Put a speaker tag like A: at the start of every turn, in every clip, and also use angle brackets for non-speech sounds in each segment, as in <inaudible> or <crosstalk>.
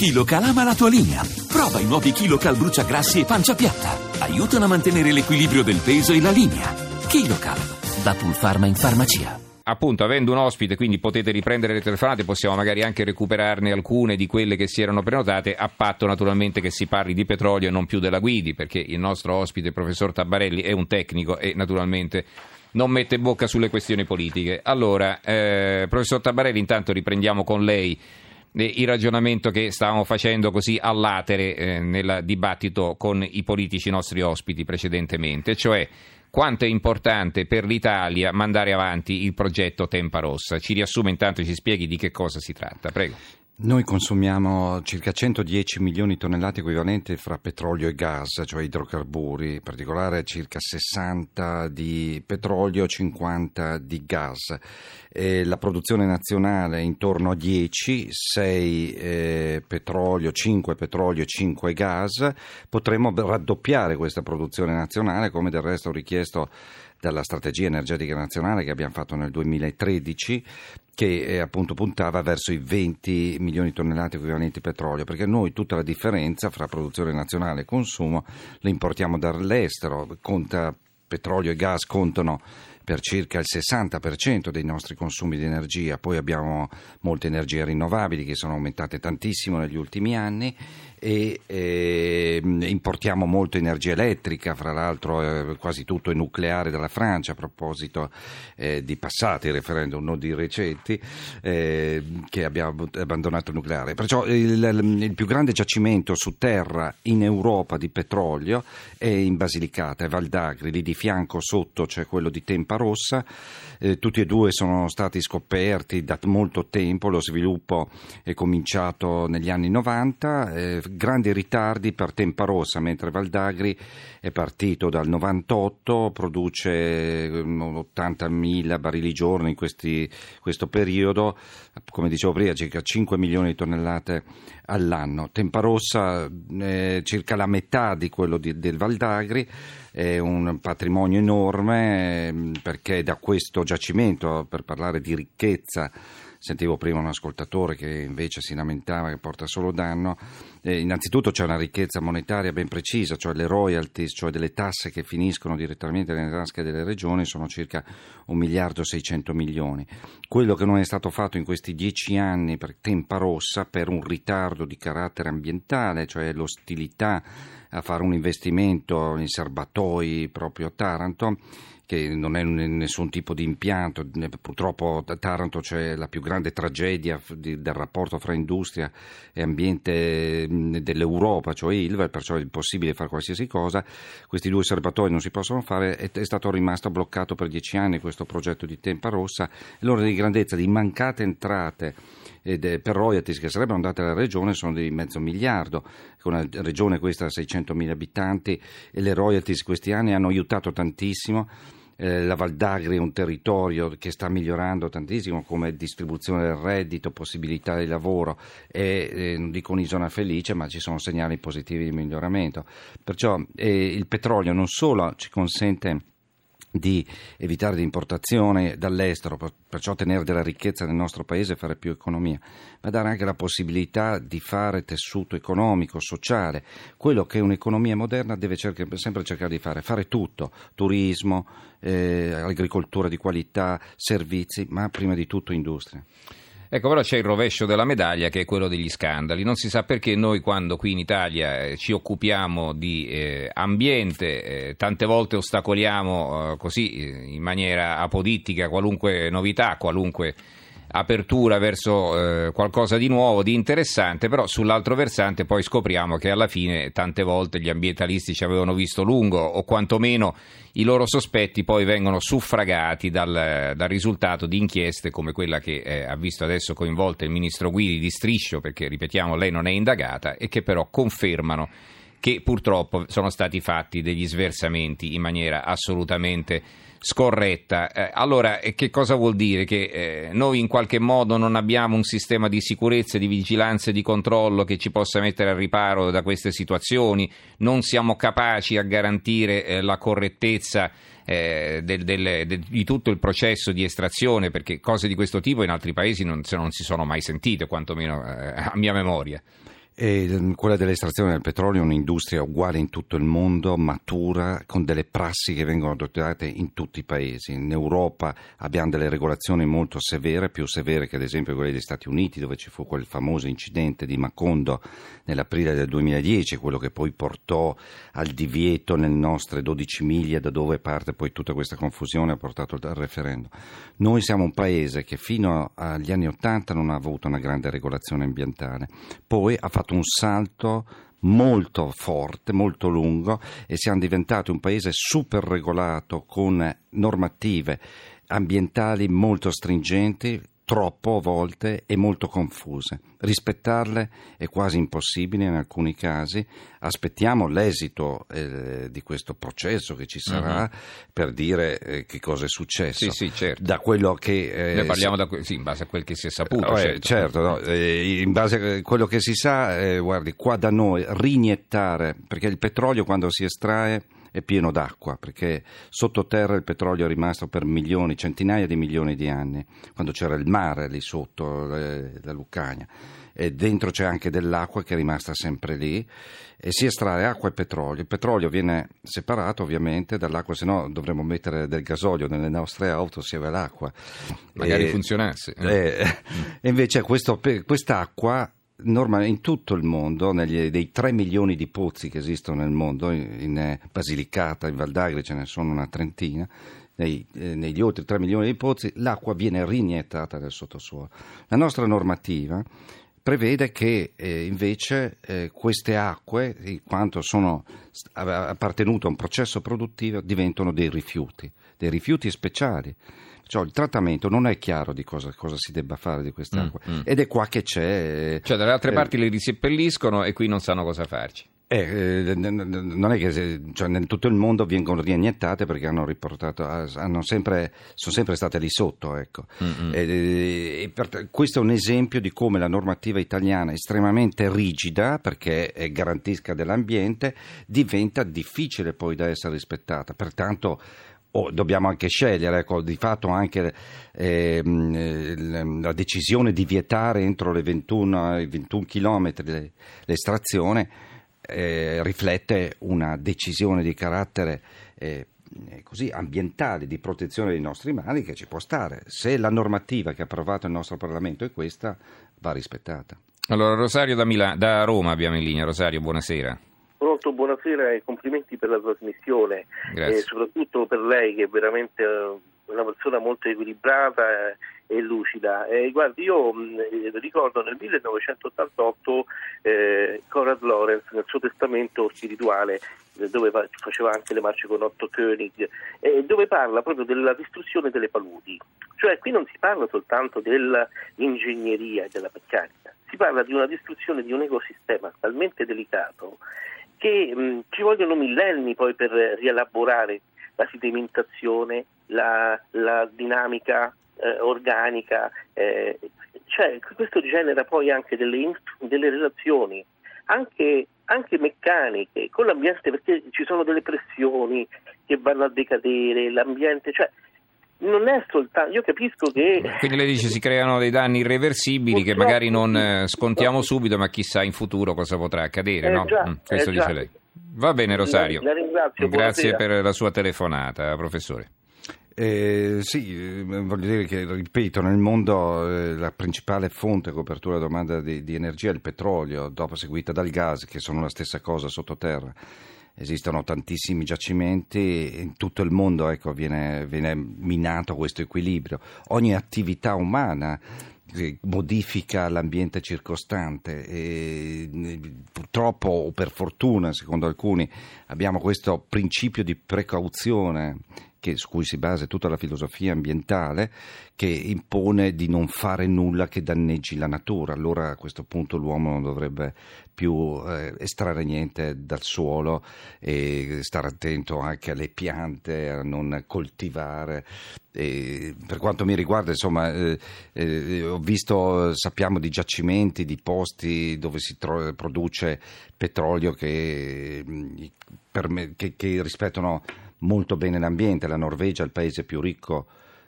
A: KiloCal ama la tua linea. Prova i nuovi KiloCal bruciagrassi e pancia piatta. Aiutano a mantenere l'equilibrio del peso e la linea. KiloCal, da Pulpharma in farmacia
B: appunto avendo un ospite quindi potete riprendere le telefonate possiamo magari anche recuperarne alcune di quelle che si erano prenotate a patto naturalmente che si parli di petrolio e non più della guidi perché il nostro ospite professor Tabarelli è un tecnico e naturalmente non mette bocca sulle questioni politiche allora eh, professor Tabarelli intanto riprendiamo con lei il ragionamento che stavamo facendo così all'atere eh, nel dibattito con i politici nostri ospiti precedentemente, cioè quanto è importante per l'Italia mandare avanti il progetto Tempa Rossa. Ci riassume intanto e ci spieghi di che cosa si tratta. Prego.
C: Noi consumiamo circa 110 milioni di tonnellate equivalenti fra petrolio e gas, cioè idrocarburi, in particolare circa 60 di petrolio, 50 di gas. E la produzione nazionale è intorno a 10, 6 eh, petrolio, 5 petrolio e 5 gas. Potremmo raddoppiare questa produzione nazionale, come del resto richiesto dalla strategia energetica nazionale che abbiamo fatto nel 2013 che eh, appunto puntava verso i 20 milioni di tonnellate equivalenti petrolio, perché noi tutta la differenza fra produzione nazionale e consumo la importiamo dall'estero, conta petrolio e gas contano per circa il 60% dei nostri consumi di energia, poi abbiamo molte energie rinnovabili che sono aumentate tantissimo negli ultimi anni e eh, importiamo molto energia elettrica, fra l'altro eh, quasi tutto è nucleare dalla Francia a proposito eh, di passati referendum, non di recenti, eh, che abbiamo abbandonato il nucleare. Perciò il, il, più grande giacimento su terra in Europa di petrolio è in Basilicata, è Valdagri, lì di fianco sotto c'è quello di Tempa Rossa, eh, tutti e due sono stati scoperti da molto tempo, lo sviluppo è cominciato negli anni 90 eh, grandi ritardi per Tempa Rossa, mentre Valdagri è partito dal 98, produce 80.000 mm, barili giorno in questi, questo periodo, come dicevo prima, circa 5 milioni di tonnellate all'anno. Tempa Rossa è circa la metà di quello di, del Valdagri, è un patrimonio enorme mm, perché da questo giacimento, per parlare di ricchezza, Sentivo prima un ascoltatore che invece si lamentava che porta solo danno. Eh, innanzitutto c'è una ricchezza monetaria ben precisa, cioè le royalties, cioè delle tasse che finiscono direttamente nelle tasche delle regioni, sono circa 1 miliardo e 600 milioni. Quello che non è stato fatto in questi dieci anni per Tempa Rossa, per un ritardo di carattere ambientale, cioè l'ostilità a fare un investimento in serbatoi proprio a Taranto, che non è nessun tipo di impianto, purtroppo a Taranto c'è la più grande tragedia del rapporto fra industria e ambiente dell'Europa, cioè Ilva, perciò è impossibile fare qualsiasi cosa, questi due serbatoi non si possono fare, è, stato rimasto bloccato per dieci anni questo progetto di Tempa Rossa, l'ordine di grandezza di mancate entrate per royalties che sarebbero andate alla regione sono di mezzo miliardo, una regione questa a 600.000 abitanti e le royalties questi anni hanno aiutato tantissimo eh, la Valdagri è un territorio che sta migliorando tantissimo come distribuzione del reddito, possibilità di lavoro, è, eh, non dico un'isola felice, ma ci sono segnali positivi di miglioramento. Perciò eh, il petrolio non solo ci consente di evitare l'importazione dall'estero, perciò tenere della ricchezza nel nostro paese e fare più economia, ma dare anche la possibilità di fare tessuto economico, sociale, quello che un'economia moderna deve cercare, sempre cercare di fare, fare tutto, turismo, eh, agricoltura di qualità, servizi, ma prima di tutto industria.
B: Ecco, però c'è il rovescio della medaglia che è quello degli scandali. Non si sa perché noi quando qui in Italia eh, ci occupiamo di eh, ambiente, eh, tante volte ostacoliamo eh, così eh, in maniera apodittica qualunque novità, qualunque apertura verso eh, qualcosa di nuovo, di interessante, però sull'altro versante poi scopriamo che alla fine tante volte gli ambientalisti ci avevano visto lungo o quantomeno i loro sospetti poi vengono suffragati dal, dal risultato di inchieste come quella che eh, ha visto adesso coinvolta il ministro Guidi di Striscio, perché ripetiamo lei non è indagata, e che però confermano che purtroppo sono stati fatti degli sversamenti in maniera assolutamente scorretta. Eh, allora, eh, che cosa vuol dire? Che eh, noi in qualche modo non abbiamo un sistema di sicurezza, di vigilanza e di controllo che ci possa mettere al riparo da queste situazioni, non siamo capaci a garantire eh, la correttezza eh, del, del, del, di tutto il processo di estrazione, perché cose di questo tipo in altri paesi non, non si sono mai sentite, quantomeno eh, a mia memoria.
C: E mm, quella dell'estrazione del petrolio è un'industria uguale in tutto il mondo, matura, con delle prassi che vengono adottate in tutti i paesi. In Europa abbiamo delle regolazioni molto severe, più severe che ad esempio quelle degli Stati Uniti, dove ci fu quel famoso incidente di Macondo nell'aprile del 2010, quello che poi portò al divieto nelle nostre 12 miglia, da dove parte poi tutta questa confusione ha portato al referendum. Noi siamo un paese che fino agli anni Ottanta non ha avuto una grande regolazione ambientale, poi ha fatto fatto un salto molto forte, molto lungo e siamo diventati un paese super regolato con normative ambientali molto stringenti, troppo a volte e molto confuse. Rispettarle è quasi impossibile in alcuni casi. Aspettiamo l'esito eh, di questo processo che ci sarà uh-huh. per dire eh, che cosa è successo.
B: Sì, sì, certo.
C: Da quello che...
B: Eh, Noi parliamo da, sì, in base a quel che si è saputo.
C: Eh, certo, certo no? Eh, in base a quello che si sa, eh, guardi, qua da noi riniettare, perché il petrolio quando si estrae è pieno d'acqua, perché sottoterra il petrolio è rimasto per milioni, centinaia di milioni di anni, quando c'era il mare lì sotto, la Lucania. E dentro c'è anche dell'acqua che è rimasta sempre lì e si estrae acqua e petrolio. Il petrolio viene separato ovviamente dall'acqua, se no dovremmo mettere del gasolio nelle nostre auto assieme all'acqua.
B: Magari e, funzionasse.
C: Eh. E, <laughs> e invece questo, quest'acqua Norma, in tutto il mondo, negli, dei 3 milioni di pozzi che esistono nel mondo, in, eh, Basilicata, in Valdagri ce ne sono una trentina, nei, eh, negli oltre 3 milioni di pozzi l'acqua viene riniettata nel sottosuolo. La nostra normativa prevede che eh, invece eh, queste acque, in quanto sono appartenute a un processo produttivo, diventano dei rifiuti, dei rifiuti speciali. Cioè, il trattamento non è chiaro di cosa, cosa si debba fare di quest'acqua mm, mm. ed è qua che c'è.
B: Cioè, dalle altre eh, parti le riseppelliscono e qui non sanno cosa farci.
C: Eh, eh, non è che cioè, in tutto il mondo vengono rianiettate perché hanno riportato, hanno sempre, sono sempre state lì sotto. Ecco. Mm-hmm. Eh, per, questo è un esempio di come la normativa italiana, estremamente rigida perché garantisca dell'ambiente, diventa difficile poi da essere rispettata. Pertanto Oh, dobbiamo anche scegliere, ecco, di fatto anche eh, la decisione di vietare entro le 21, i 21 km l'estrazione eh, riflette una decisione di carattere eh, così ambientale, di protezione dei nostri mali che ci può stare. Se la normativa che ha approvato il nostro Parlamento è questa, va rispettata.
B: Allora, Rosario da, Mila- da Roma abbiamo in linea. Rosario, buonasera.
D: Pronto, buonasera e complimenti per la trasmissione, e soprattutto per lei che è veramente eh, una persona molto equilibrata e lucida. E guardi, io mh, ricordo nel 1988 eh, Conrad Lorenz nel suo testamento spirituale, dove faceva anche le marce con Otto König, eh, dove parla proprio della distruzione delle paludi. Cioè qui non si parla soltanto dell'ingegneria e della meccanica, si parla di una distruzione di un ecosistema talmente delicato che mh, ci vogliono millenni poi per rielaborare la sedimentazione, la, la dinamica eh, organica, eh, cioè questo genera poi anche delle, delle relazioni, anche, anche, meccaniche con l'ambiente perché ci sono delle pressioni che vanno a decadere, l'ambiente, cioè non è soltanto, io capisco che...
B: Quindi lei dice si creano dei danni irreversibili che magari non eh, scontiamo subito, ma chissà in futuro cosa potrà accadere,
D: eh
B: no?
D: Già,
B: mm, questo
D: eh
B: dice lei. Va bene Rosario,
D: la, la
B: grazie per la sua telefonata, professore.
C: Eh, sì, eh, voglio dire che, ripeto, nel mondo eh, la principale fonte di copertura della domanda di, di energia è il petrolio, dopo seguita dal gas, che sono la stessa cosa sottoterra esistono tantissimi giacimenti, in tutto il mondo ecco, viene, viene minato questo equilibrio. Ogni attività umana eh, modifica l'ambiente circostante e purtroppo o per fortuna secondo alcuni abbiamo questo principio di precauzione che, su cui si basa tutta la filosofia ambientale, che impone di non fare nulla che danneggi la natura. Allora a questo punto l'uomo non dovrebbe più eh, estrarre niente dal suolo e stare attento anche alle piante, a non coltivare. E per quanto mi riguarda, insomma, eh, eh, ho visto, sappiamo di giacimenti, di posti dove si tro- produce petrolio che, me, che, che rispettano molto bene l'ambiente, la Norvegia è il paese più ricco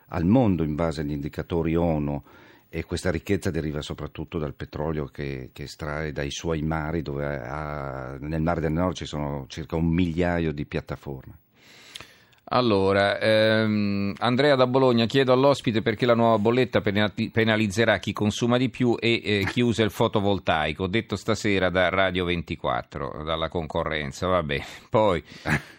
C: al mondo in base agli indicatori ONU e questa ricchezza deriva soprattutto dal petrolio che, che estrae dai suoi mari, dove ha, nel Mare del Nord ci sono circa un migliaio di piattaforme.
B: Allora, ehm, Andrea da Bologna, chiedo all'ospite perché la nuova bolletta penalizzerà chi consuma di più e eh, chi <laughs> usa il fotovoltaico, detto stasera da Radio 24, dalla concorrenza, vabbè. Poi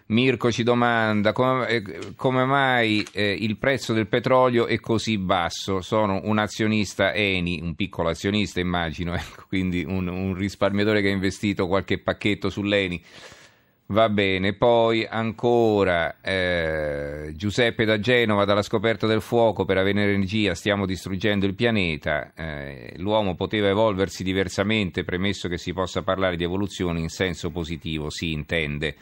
B: Mirko ci domanda come, eh, come mai eh, il prezzo del petrolio è così basso. Sono un azionista Eni, un piccolo azionista immagino, <laughs> ecco, quindi un, un risparmiatore che ha investito qualche pacchetto sull'Eni. Va bene, poi ancora eh, Giuseppe da Genova, dalla scoperta del fuoco per avere energia stiamo distruggendo il pianeta, eh, l'uomo poteva evolversi diversamente, premesso che si possa parlare di evoluzione in senso positivo, si intende.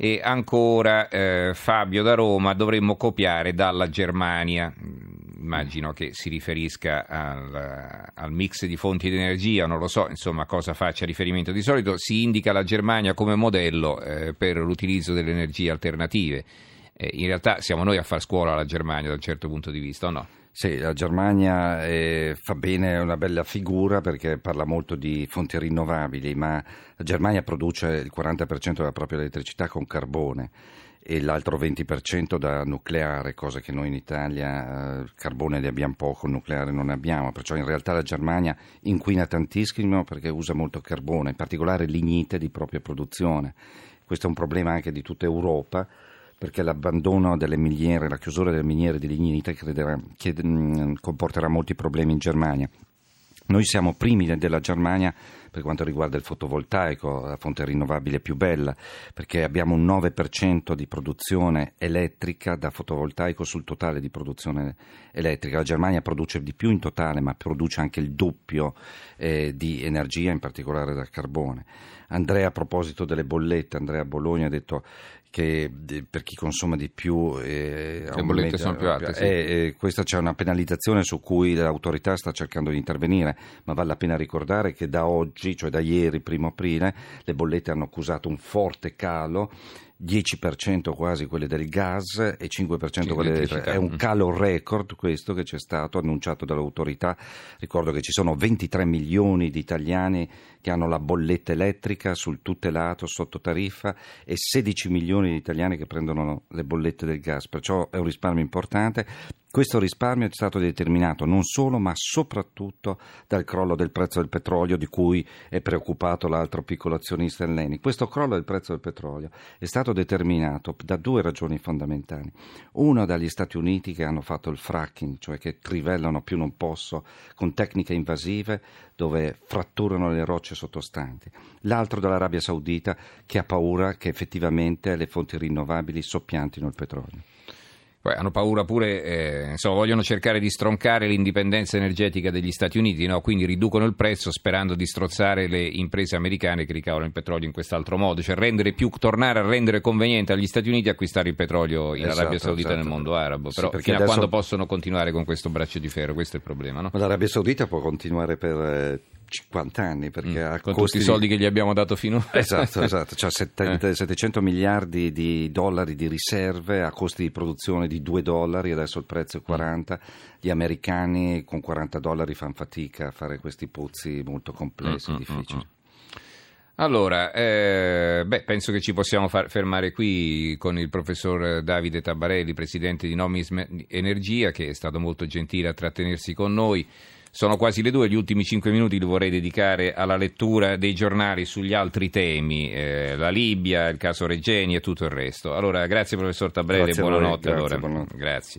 B: E ancora eh, Fabio da Roma, dovremmo copiare dalla Germania. Immagino che si riferisca al, al, mix di fonti di energia, non lo so insomma cosa faccia riferimento. Di solito si indica la Germania come modello eh, per l'utilizzo delle energie alternative. Eh, in realtà siamo noi a far scuola alla Germania da un certo punto di vista, o no?
C: Sì, la Germania eh, fa bene una bella figura perché parla molto di fonti rinnovabili, ma la Germania produce il 40% della propria elettricità con carbone e l'altro 20% da nucleare, cosa che noi in Italia eh, carbone ne abbiamo poco, nucleare non ne abbiamo, perciò in realtà la Germania inquina tantissimo perché usa molto carbone, in particolare lignite di propria produzione. Questo è un problema anche di tutta Europa perché l'abbandono delle miniere, la chiusura delle miniere di lignite crederà, chied, mm, comporterà molti problemi in Germania. Noi siamo primi della Germania per quanto riguarda il fotovoltaico, la fonte rinnovabile più bella, perché abbiamo un 9% di produzione elettrica da fotovoltaico sul totale di produzione elettrica. La Germania produce di più in totale, ma produce anche il doppio eh, di energia, in particolare dal carbone. Andrea, a proposito delle bollette, Andrea Bologna ha detto che per chi consuma di più
B: eh, le bollette sono più alte sì.
C: eh, eh, questa c'è una penalizzazione su cui l'autorità sta cercando di intervenire ma vale la pena ricordare che da oggi cioè da ieri primo aprile le bollette hanno accusato un forte calo 10% quasi quelle del gas e 5% quelle dell'elettricità. È un calo record questo che c'è stato annunciato dall'autorità. Ricordo che ci sono 23 milioni di italiani che hanno la bolletta elettrica sul tutelato sotto tariffa e 16 milioni di italiani che prendono le bollette del gas, perciò è un risparmio importante. Questo risparmio è stato determinato non solo ma soprattutto dal crollo del prezzo del petrolio di cui è preoccupato l'altro piccolo azionista Elleni. Questo crollo del prezzo del petrolio è stato determinato da due ragioni fondamentali. Uno dagli Stati Uniti che hanno fatto il fracking, cioè che trivellano più non posso con tecniche invasive dove fratturano le rocce sottostanti. L'altro dall'Arabia Saudita che ha paura che effettivamente le fonti rinnovabili soppiantino il petrolio.
B: Poi hanno paura pure, eh, insomma, vogliono cercare di stroncare l'indipendenza energetica degli Stati Uniti, no? quindi riducono il prezzo sperando di strozzare le imprese americane che ricavano il petrolio in quest'altro modo, cioè più, tornare a rendere conveniente agli Stati Uniti acquistare il petrolio in esatto, Arabia Saudita esatto. nel mondo arabo. Però sì, fino adesso... a quando possono continuare con questo braccio di ferro? Questo è il problema. No?
C: L'Arabia Saudita può continuare per eh, 50 anni perché mm,
B: con tutti i soldi che gli abbiamo dato finora <laughs>
C: esatto, esatto. Cioè 70, 700 miliardi di dollari di riserve a costi di produzione di 2 dollari adesso il prezzo è 40 gli americani con 40 dollari fanno fatica a fare questi pozzi molto complessi, mm, mm difficili mm,
B: allora, eh, beh, penso che ci possiamo far, fermare qui con il professor Davide Tabarelli, presidente di Nomis Energia, che è stato molto gentile a trattenersi con noi. Sono quasi le due, gli ultimi cinque minuti li vorrei dedicare alla lettura dei giornali sugli altri temi, eh, la Libia, il caso Regeni e tutto il resto. Allora, grazie professor Tabrelli, buonanotte.
C: Grazie,
B: allora.
C: buonanotte.
B: grazie.